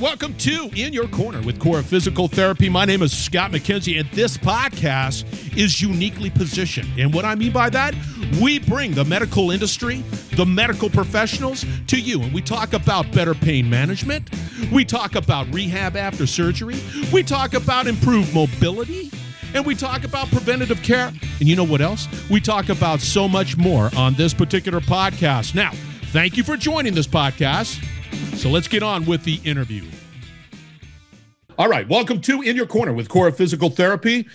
welcome to In Your Corner with Cora Physical Therapy. My name is Scott McKenzie, and this podcast is uniquely positioned. And what I mean by that, we bring the medical industry, the medical professionals to you, and we talk about better pain management. We talk about rehab after surgery. We talk about improved mobility. And we talk about preventative care. And you know what else? We talk about so much more on this particular podcast. Now, thank you for joining this podcast. So let's get on with the interview. All right, welcome to In Your Corner with Cora Physical Therapy.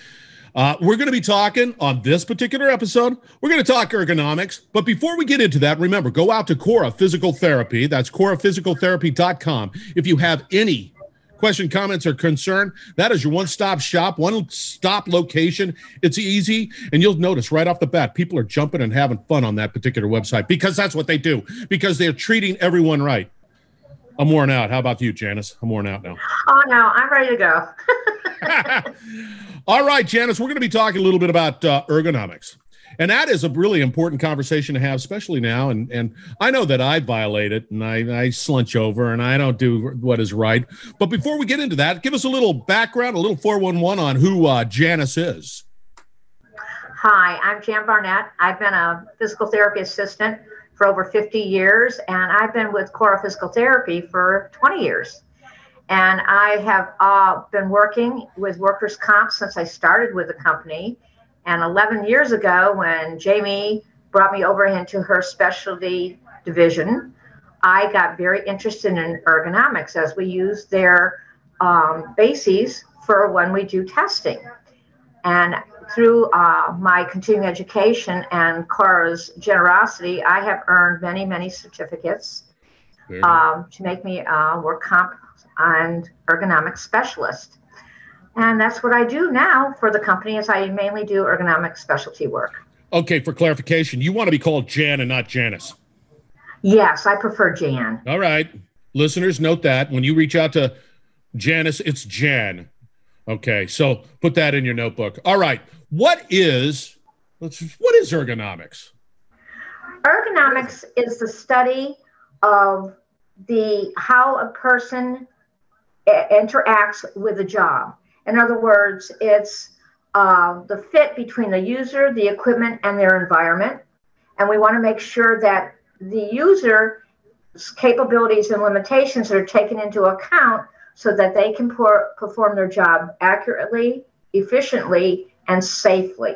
Uh, we're going to be talking on this particular episode. We're going to talk ergonomics. But before we get into that, remember, go out to Cora Physical Therapy. That's coraphysicaltherapy.com. If you have any question, comments, or concern, that is your one stop shop, one stop location. It's easy. And you'll notice right off the bat, people are jumping and having fun on that particular website because that's what they do, because they're treating everyone right. I'm worn out. How about you, Janice? I'm worn out now. Oh no, I'm ready to go. All right, Janice, we're going to be talking a little bit about uh, ergonomics. And that is a really important conversation to have, especially now. And and I know that I violate it and I, I slunch over and I don't do what is right. But before we get into that, give us a little background, a little 411 on who uh, Janice is. Hi, I'm Jan Barnett. I've been a physical therapy assistant for over 50 years, and I've been with Cora Physical Therapy for 20 years. And I have uh, been working with workers' comp since I started with the company. And 11 years ago, when Jamie brought me over into her specialty division, I got very interested in ergonomics as we use their um, bases for when we do testing. And through uh, my continuing education and Cora's generosity, I have earned many, many certificates um, to make me a work comp and ergonomic specialist. And that's what I do now for the company is I mainly do ergonomic specialty work. Okay, for clarification, you want to be called Jan and not Janice. Yes, I prefer Jan. All right. Listeners, note that when you reach out to Janice, it's Jan. Okay, so put that in your notebook. All right, what is let's what is ergonomics? Ergonomics is the study of the how a person interacts with a job. In other words, it's uh, the fit between the user, the equipment, and their environment. And we want to make sure that the user's capabilities and limitations are taken into account so that they can pour, perform their job accurately, efficiently, and safely.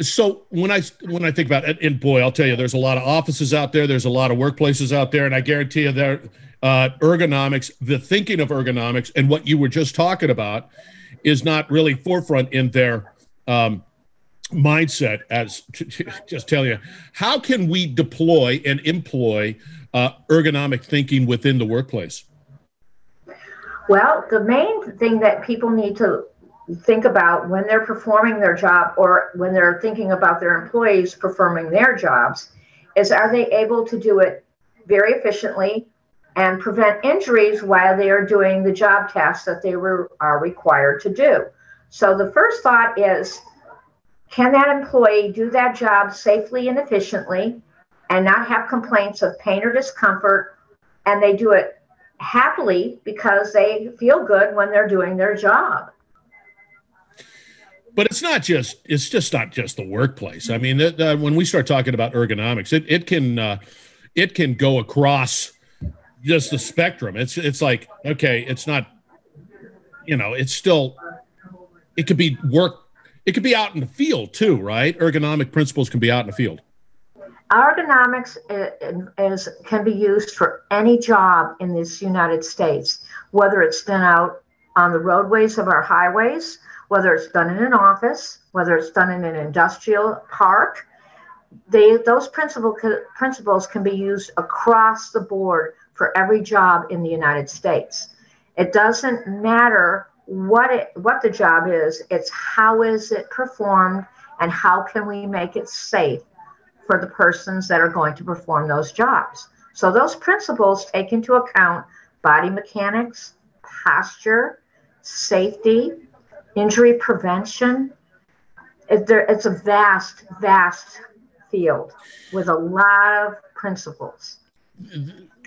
So when I when I think about it, and boy, I'll tell you, there's a lot of offices out there, there's a lot of workplaces out there, and I guarantee you, there uh, ergonomics, the thinking of ergonomics, and what you were just talking about, is not really forefront in their um, mindset. As just tell you, how can we deploy and employ uh, ergonomic thinking within the workplace? Well, the main thing that people need to think about when they're performing their job or when they're thinking about their employees performing their jobs is are they able to do it very efficiently and prevent injuries while they are doing the job tasks that they were, are required to do. So the first thought is can that employee do that job safely and efficiently and not have complaints of pain or discomfort. And they do it happily because they feel good when they're doing their job. But it's not just it's just not just the workplace. I mean, uh, when we start talking about ergonomics, it it can uh, it can go across just the spectrum. It's it's like okay, it's not you know, it's still it could be work it could be out in the field too, right? Ergonomic principles can be out in the field. Ergonomics is, can be used for any job in this United States, whether it's done out on the roadways of our highways, whether it's done in an office, whether it's done in an industrial park. They, those principle, principles can be used across the board for every job in the United States. It doesn't matter what it what the job is, it's how is it performed and how can we make it safe for the persons that are going to perform those jobs. So those principles take into account body mechanics, posture, safety, injury prevention. It's a vast, vast field with a lot of principles.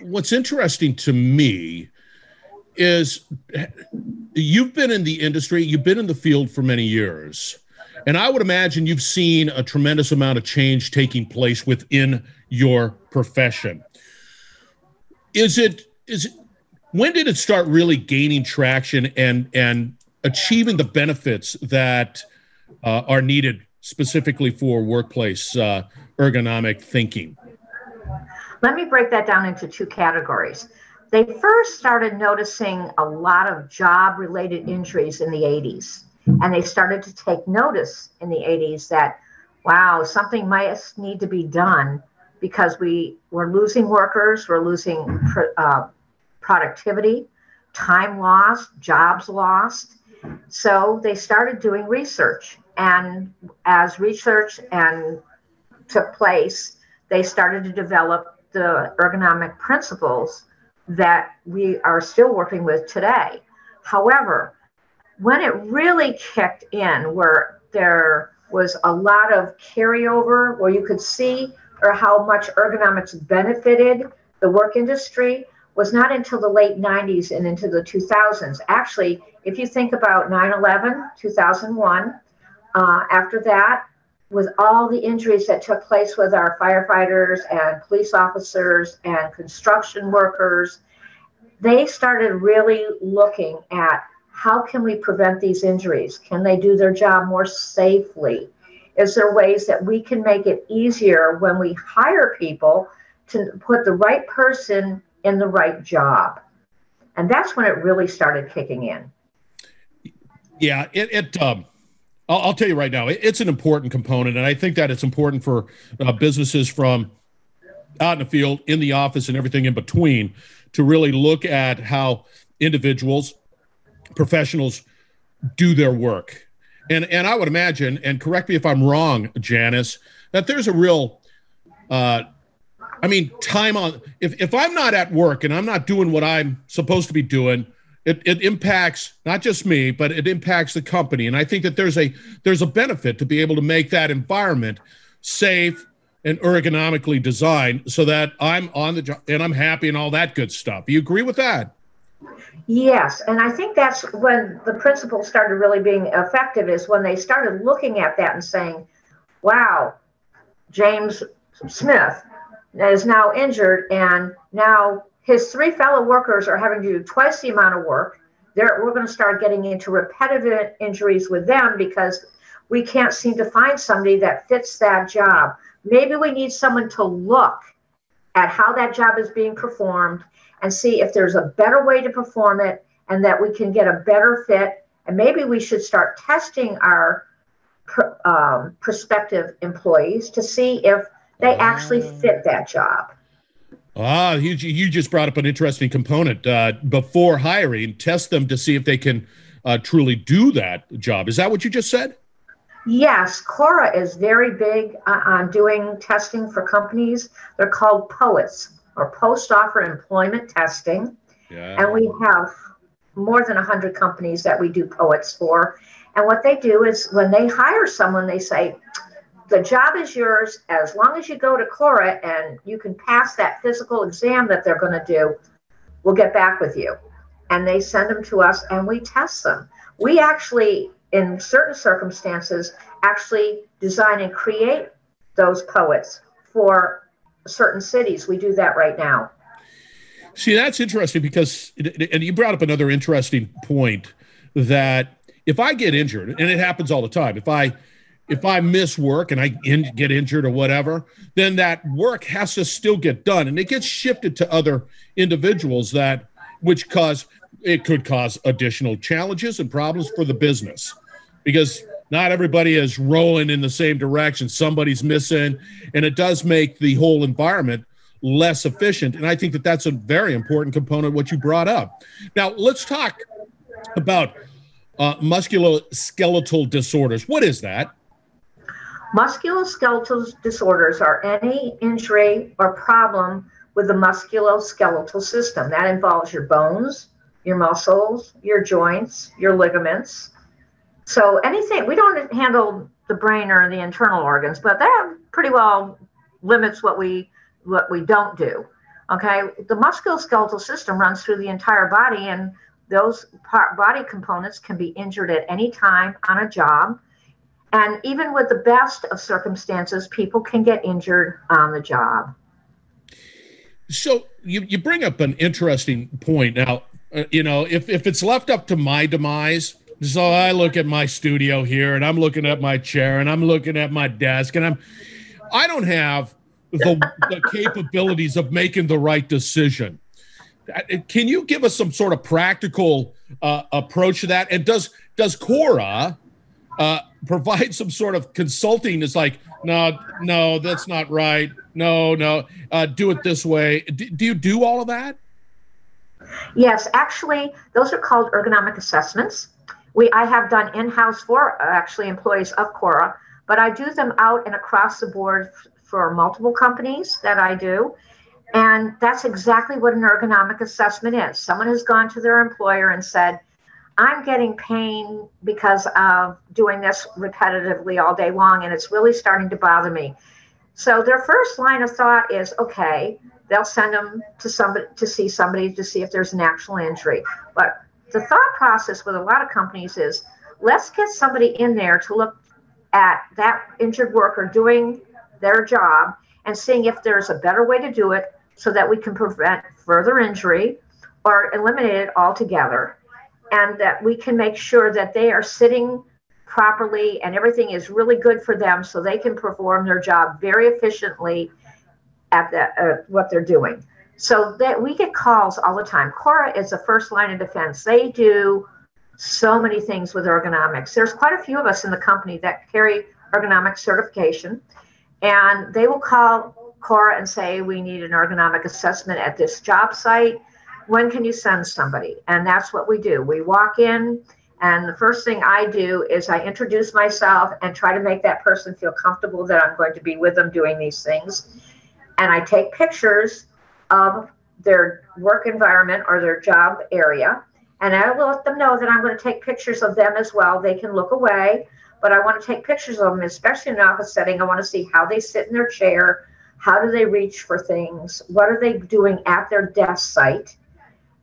what's interesting to me is you've been in the industry, you've been in the field for many years. And I would imagine you've seen a tremendous amount of change taking place within your profession. Is it is it, when did it start really gaining traction and and achieving the benefits that uh, are needed specifically for workplace uh, ergonomic thinking? Let me break that down into two categories. They first started noticing a lot of job related injuries in the 80s. And they started to take notice in the 80s that, wow, something might need to be done because we were losing workers, we're losing uh, productivity, time lost, jobs lost. So they started doing research. And as research and took place, they started to develop the ergonomic principles that we are still working with today. However, when it really kicked in, where there was a lot of carryover, where you could see or how much ergonomics benefited the work industry, was not until the late 90s and into the 2000s. Actually, if you think about 9 11, 2001, uh, after that, with all the injuries that took place with our firefighters and police officers and construction workers, they started really looking at how can we prevent these injuries? Can they do their job more safely? Is there ways that we can make it easier when we hire people to put the right person in the right job? And that's when it really started kicking in. Yeah, it, it um, I'll, I'll, tell you right now, it, it's an important component, and I think that it's important for uh, businesses from out in the field, in the office, and everything in between to really look at how individuals, professionals do their work. And, and I would imagine, and correct me if I'm wrong, Janice, that there's a real, uh, I mean, time on. If, if I'm not at work and I'm not doing what I'm supposed to be doing, it, it impacts not just me, but it impacts the company. And I think that there's a there's a benefit to be able to make that environment safe and ergonomically designed so that I'm on the job and I'm happy and all that good stuff. You agree with that? Yes, and I think that's when the principles started really being effective is when they started looking at that and saying, "Wow, James Smith is now injured and now his three fellow workers are having to do twice the amount of work. They're, we're going to start getting into repetitive injuries with them because we can't seem to find somebody that fits that job. Maybe we need someone to look at how that job is being performed and see if there's a better way to perform it and that we can get a better fit. And maybe we should start testing our um, prospective employees to see if they actually fit that job. Ah, you, you just brought up an interesting component. Uh, before hiring, test them to see if they can uh, truly do that job. Is that what you just said? Yes, CORA is very big uh, on doing testing for companies. They're called POETs or post offer employment testing. Yeah. And we have more than 100 companies that we do POETs for. And what they do is when they hire someone, they say, the job is yours as long as you go to CORA and you can pass that physical exam that they're going to do, we'll get back with you. And they send them to us and we test them. We actually, in certain circumstances, actually design and create those POETs for certain cities. We do that right now. See, that's interesting because, and you brought up another interesting point that if I get injured, and it happens all the time, if I if I miss work and I in, get injured or whatever, then that work has to still get done, and it gets shifted to other individuals that, which cause it could cause additional challenges and problems for the business, because not everybody is rolling in the same direction. Somebody's missing, and it does make the whole environment less efficient. And I think that that's a very important component what you brought up. Now let's talk about uh, musculoskeletal disorders. What is that? Musculoskeletal disorders are any injury or problem with the musculoskeletal system. That involves your bones, your muscles, your joints, your ligaments. So anything, we don't handle the brain or the internal organs, but that pretty well limits what we what we don't do. Okay, the musculoskeletal system runs through the entire body, and those part, body components can be injured at any time on a job. And even with the best of circumstances, people can get injured on the job. So you, you bring up an interesting point. Now, uh, you know, if, if it's left up to my demise, so I look at my studio here and I'm looking at my chair and I'm looking at my desk and I'm, I don't have the, the capabilities of making the right decision. Can you give us some sort of practical uh, approach to that? And does does Cora uh, provide some sort of consulting? It's like, no, no, that's not right. No, no, uh, do it this way. Do, do you do all of that? Yes, actually, those are called ergonomic assessments. We I have done in-house for uh, actually employees of Cora, but I do them out and across the board for multiple companies that I do. And that's exactly what an ergonomic assessment is. Someone has gone to their employer and said, I'm getting pain because of doing this repetitively all day long, and it's really starting to bother me. So their first line of thought is, okay, they'll send them to somebody to see somebody to see if there's an actual injury. But the thought process with a lot of companies is, let's get somebody in there to look at that injured worker doing their job and seeing if there's a better way to do it so that we can prevent further injury or eliminate it altogether. And that we can make sure that they are sitting properly and everything is really good for them so they can perform their job very efficiently at the, uh, what they're doing. So that we get calls all the time. Cora is the first line of defense. They do so many things with ergonomics. There's quite a few of us in the company that carry ergonomic certification, and they will call Cora and say, we need an ergonomic assessment at this job site. When can you send somebody? And that's what we do. We walk in, and the first thing I do is I introduce myself and try to make that person feel comfortable that I'm going to be with them doing these things. And I take pictures of their work environment or their job area. And I will let them know that I'm going to take pictures of them as well. They can look away, but I want to take pictures of them, especially in an office setting. I want to see how they sit in their chair, how do they reach for things? What are they doing at their desk site?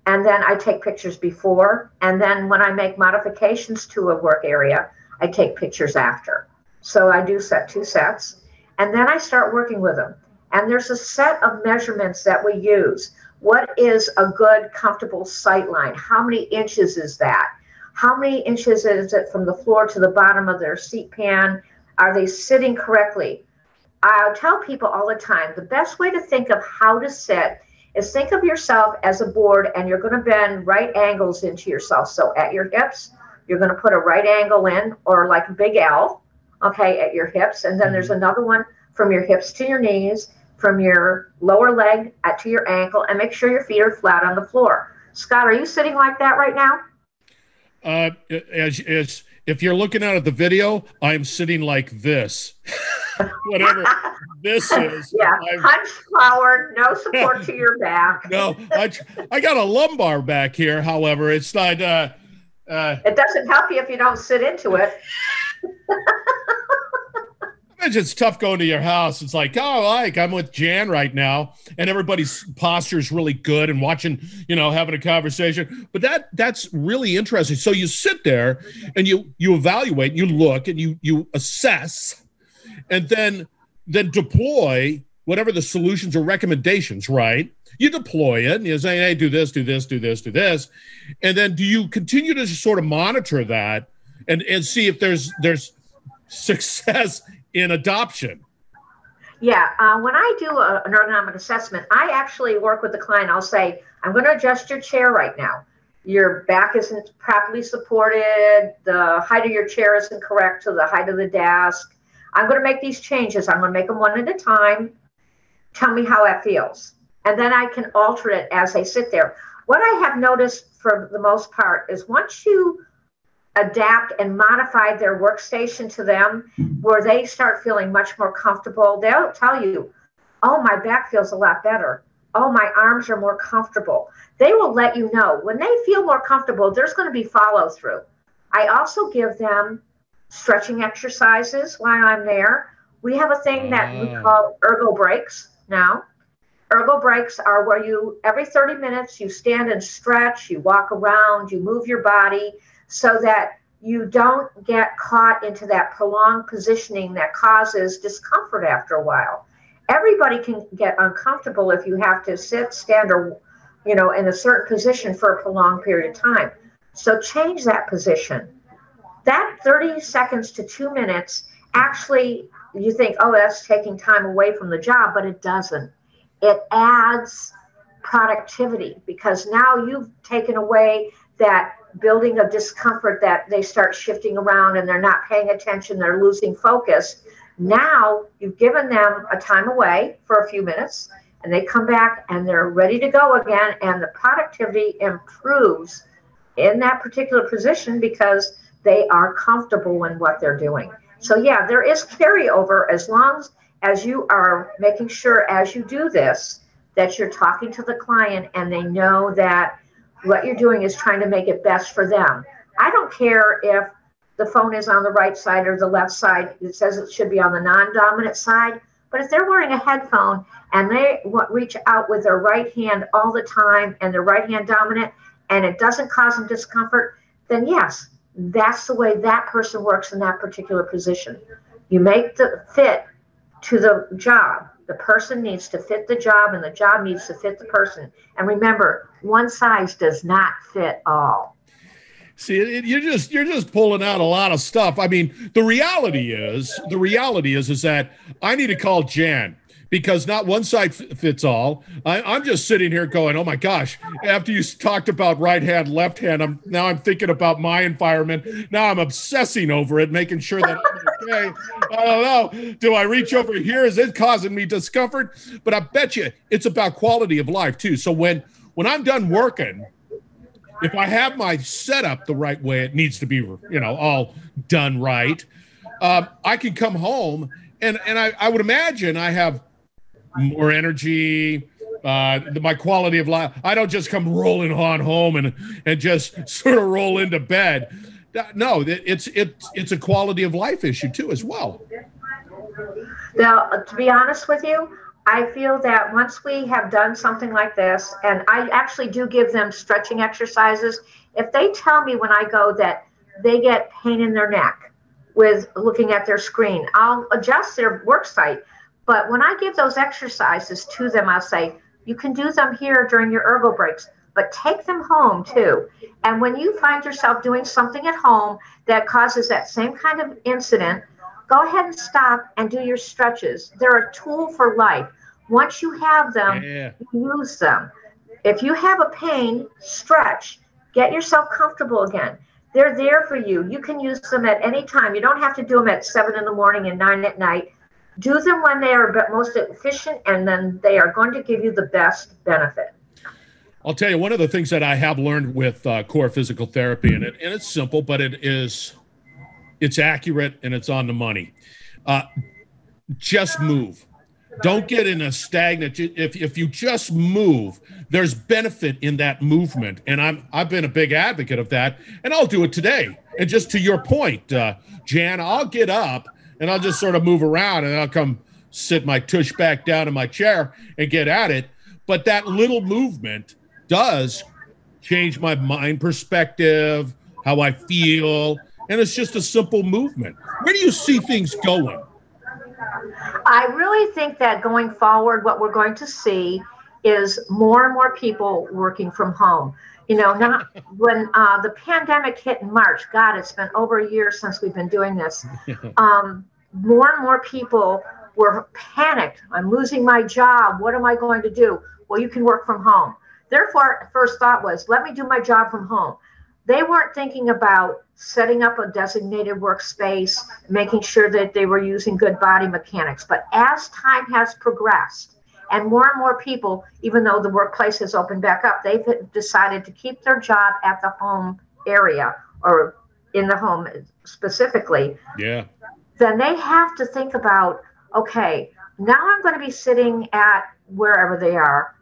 And then I take pictures before. And then when I make modifications to a work area, I take pictures after. So I do set two sets. And then I start working with them. And there's a set of measurements that we use. What is a good, comfortable sight line? How many inches is that? How many inches is it from the floor to the bottom of their seat pan? Are they sitting correctly? I'll tell people all the time the best way to think of how to sit is think of yourself as a board and you're going to bend right angles into yourself. So at your hips, you're going to put a right angle in or like a big L, okay, at your hips. And then there's mm-hmm. another one from your hips to your knees, from your lower leg to your ankle, and make sure your feet are flat on the floor. Scott, are you sitting like that right now? Uh, as, as if you're looking out at the video, I'm sitting like this. Whatever this is. Yeah, hunch forward, no support to your back. no, I, I got a lumbar back here. However, it's not. Uh, uh, it doesn't help you if you don't sit into it. It's tough going to your house. It's like, oh, like I'm with Jan right now, and everybody's posture is really good and watching, you know, having a conversation. But that that's really interesting. So you sit there and you you evaluate, you look, and you you assess, and then then deploy whatever the solutions or recommendations. Right? You deploy it, and you say, hey, do this, do this, do this, do this, and then do you continue to sort of monitor that and and see if there's there's success in adoption. Yeah, uh, when I do a, an ergonomic assessment, I actually work with the client. I'll say, I'm going to adjust your chair right now. Your back isn't properly supported. The height of your chair isn't correct to the height of the desk. I'm going to make these changes. I'm going to make them one at a time. Tell me how that feels. And then I can alter it as I sit there. What I have noticed for the most part is once you adapt and modify their workstation to them where they start feeling much more comfortable. They'll tell you, oh, my back feels a lot better. Oh, my arms are more comfortable. They will let you know when they feel more comfortable, there's going to be follow through. I also give them stretching exercises while I'm there. We have a thing that we ah. call ergo breaks now. Ergo breaks are where you, every 30 minutes, you stand and stretch, you walk around, you move your body so that you don't get caught into that prolonged positioning that causes discomfort after a while. Everybody can get uncomfortable if you have to sit, stand, or you know, in a certain position for a prolonged period of time. So change that position. That 30 seconds to two minutes actually, you think, oh, that's taking time away from the job, but it doesn't. It adds productivity because now you've taken away that building of discomfort that they start shifting around and they're not paying attention, they're losing focus. Now you've given them a time away for a few minutes and they come back and they're ready to go again and the productivity improves in that particular position because they are comfortable in what they're doing. So yeah, there is carryover as long as you are making sure as you do this that you're talking to the client and they know that what you're doing is trying to make it best for them. I don't care if the phone is on the right side or the left side. It says it should be on the non-dominant side. But if they're wearing a headphone and they reach out with their right hand all the time and their right hand dominant and it doesn't cause them discomfort, then yes, that's the way that person works in that particular position. You make the fit to the job. The person needs to fit the job and the job needs to fit the person. And remember, one size does not fit all. See, it, you're just you're just pulling out a lot of stuff. I mean, the reality is the reality is is that I need to call Jan because not one size fits all. I, am just sitting here going, "Oh my gosh!" After you talked about right hand, left hand, I'm now I'm thinking about my environment. Now I'm obsessing over it, making sure that okay. I don't know. Do I reach over here? Is it causing me discomfort? But I bet you it's about quality of life too. So when when I'm done working, if I have my setup the right way, it needs to be you know all done right. Uh, I can come home and and I, I would imagine I have more energy, uh, my quality of life. I don't just come rolling on home and and just sort of roll into bed. No, it's it's it's a quality of life issue too as well. Now, uh, to be honest with you, I feel that once we have done something like this, and I actually do give them stretching exercises, if they tell me when I go that they get pain in their neck with looking at their screen, I'll adjust their work site but when I give those exercises to them, I'll say, you can do them here during your ergo breaks, but take them home too. And when you find yourself doing something at home that causes that same kind of incident, go ahead and stop and do your stretches. They're a tool for life. Once you have them, yeah. use them. If you have a pain, stretch. Get yourself comfortable again. They're there for you. You can use them at any time. You don't have to do them at seven in the morning and nine at night do them when they are most efficient and then they are going to give you the best benefit i'll tell you one of the things that i have learned with uh, Cora Physical Therapy and, it, and it's simple but it is it's accurate and it's on the money. Uh, just move. Don't get in a stagnant if, if you just move there's benefit in that movement. And i'm i've been a big advocate of that and i'll do it today. And just to your point uh, jan i'll get up and I'll just sort of move around and I'll come sit my tush back down in my chair and get at it. But that little movement does change my mind perspective, how I feel, and it's just a simple movement. Where do you see things going? I really think that going forward, what we're going to see is more and more people working from home. You know, not when uh, the pandemic hit in March. God, it's been over a year since we've been doing this. Um, more and more people were panicked. I'm losing my job. What am I going to do? Well, you can work from home. Therefore, first thought was, let me do my job from home. They weren't thinking about setting up a designated workspace, making sure that they were using good body mechanics. But as time has progressed, and more and more people, even though the workplace has opened back up, they've decided to keep their job at the home area or in the home specifically. Yeah. Then they have to think about okay, now I'm going to be sitting at wherever they are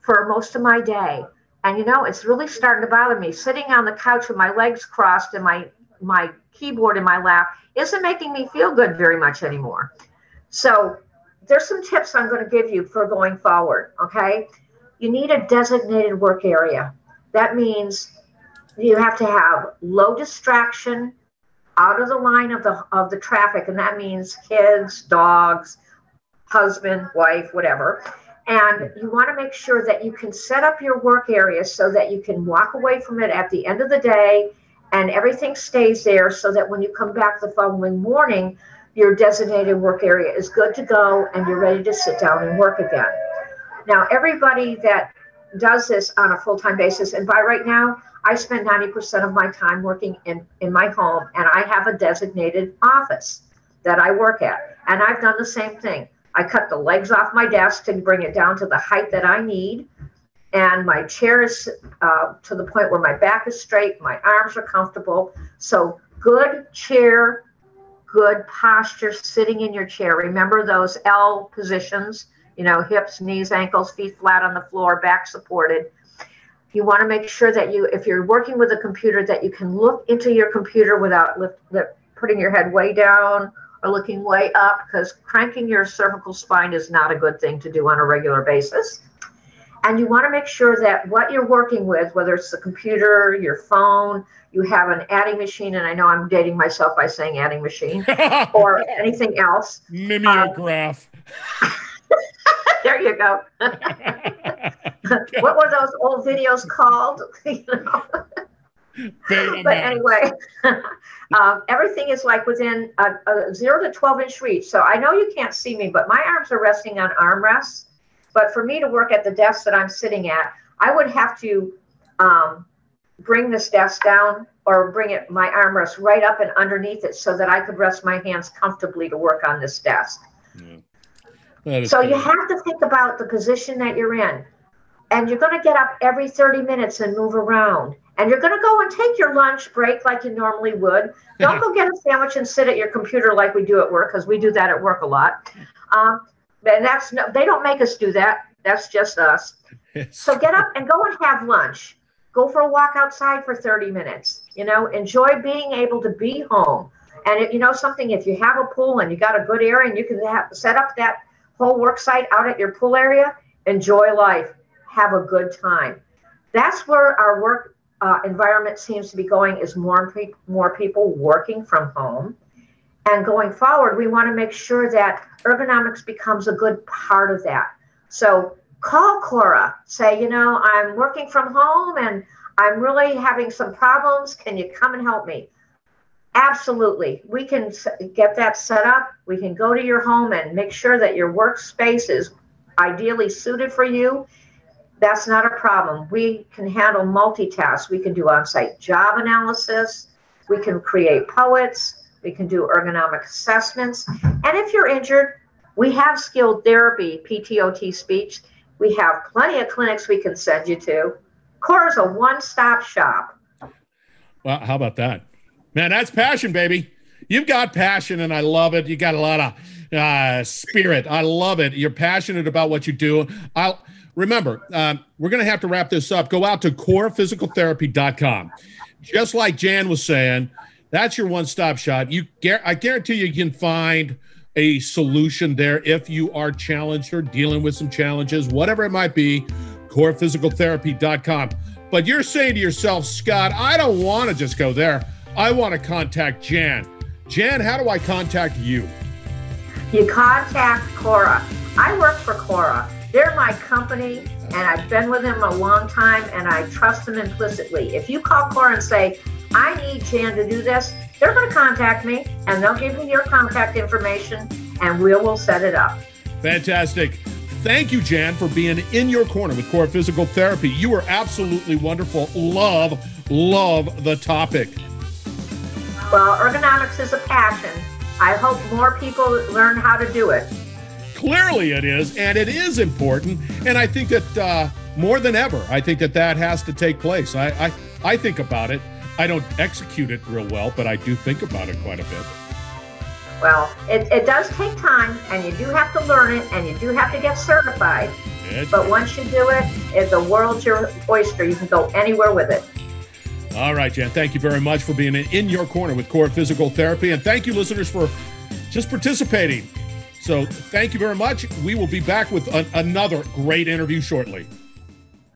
for most of my day. And you know, it's really starting to bother me. Sitting on the couch with my legs crossed and my my keyboard in my lap isn't making me feel good very much anymore. So there's some tips I'm going to give you for going forward. Okay. You need a designated work area. That means you have to have low distraction out of the line of the of the traffic and that means kids dogs husband wife whatever and you want to make sure that you can set up your work area so that you can walk away from it at the end of the day and everything stays there so that when you come back the following morning your designated work area is good to go and you're ready to sit down and work again now everybody that does this on a full-time basis and by right now I spend 90% of my time working in, in my home, and I have a designated office that I work at. And I've done the same thing. I cut the legs off my desk to bring it down to the height that I need. And my chair is uh, to the point where my back is straight, my arms are comfortable. So, good chair, good posture sitting in your chair. Remember those L positions, you know, hips, knees, ankles, feet flat on the floor, back supported you want to make sure that you, if you're working with a computer, that you can look into your computer without lift, lift, putting your head way down or looking way up, because cranking your cervical spine is not a good thing to do on a regular basis. And you want to make sure that what you're working with, whether it's the computer, your phone, you have an adding machine, and I know I'm dating myself by saying adding machine, or anything else. Mimeograph. Um, there you go. what were those old videos called? but anyway, um, everything is like within a, a, zero to 12 inch reach. So I know you can't see me, but my arms are resting on armrests. But for me to work at the desk that I'm sitting at, I would have to um, bring this desk down or bring it my armrest right up and underneath it so that I could rest my hands comfortably to work on this desk. Yeah. So you have to think about the position that you're in and you're going to get up every 30 minutes and move around and you're going to go and take your lunch break like you normally would. Don't go get a sandwich and sit at your computer like we do at work because we do that at work a lot. Um, and that's no, they don't make us do that. That's just us. So get up and go and have lunch. Go for a walk outside for 30 minutes. You know enjoy being able to be home. And if, you know something if you have a pool and you got a good area and you can have, set up that whole work site out at your pool area enjoy life. Have a good time. That's where our work uh, environment seems to be going is more pe- more people working from home. And going forward, we want to make sure that ergonomics becomes a good part of that. So call Cora, say, you know, I'm working from home and I'm really having some problems. Can you come and help me? Absolutely. We can get that set up. We can go to your home and make sure that your workspace is ideally suited for you that's not a problem. We can handle multitask. We can do on site job analysis. We can create POETs. We can do ergonomic assessments. And if you're injured, we have skilled therapy, PTOT speech. We have plenty of clinics we can send you to. CORA is a one stop shop. Well, how about that? Man, that's passion, baby. You've got passion, and I love it. You got a lot of uh, spirit. I love it. You're passionate about what you do. I'll remember, um, we're going to have to wrap this up. Go out to coraphysicaltherapy.com. Just like Jan was saying, that's your one stop shop. You, I guarantee you can find a solution there if you are challenged or dealing with some challenges, whatever it might be. Coraphysicaltherapy.com. But you're saying to yourself, Scott, I don't want to just go there. I want to contact Jan. Jan, how do I contact you? You contact Cora. I work for Cora. They're my company, and I've been with them a long time, and I trust them implicitly. If you call Cora and say, I need Jan to do this, they're going to contact me, and they'll give me your contact information, and we will set it up. Fantastic. Thank you, Jan, for being in your corner with Cora Physical Therapy. You are absolutely wonderful. Love, love the topic. Well, ergonomics is a passion. I hope more people learn how to do it. Clearly, it is, and it is important. And I think that uh, more than ever, I think that that has to take place. I, I, I think about it. I don't execute it real well, but I do think about it quite a bit. Well, it, it does take time, and you do have to learn it, and you do have to get certified. but once you do it, it, the world's your oyster. You can go anywhere with it. All right, Jan. Thank you very much for being in your corner with Cora Physical Therapy, and thank you, listeners, for just participating. So thank you very much. We will be back with a- another great interview shortly.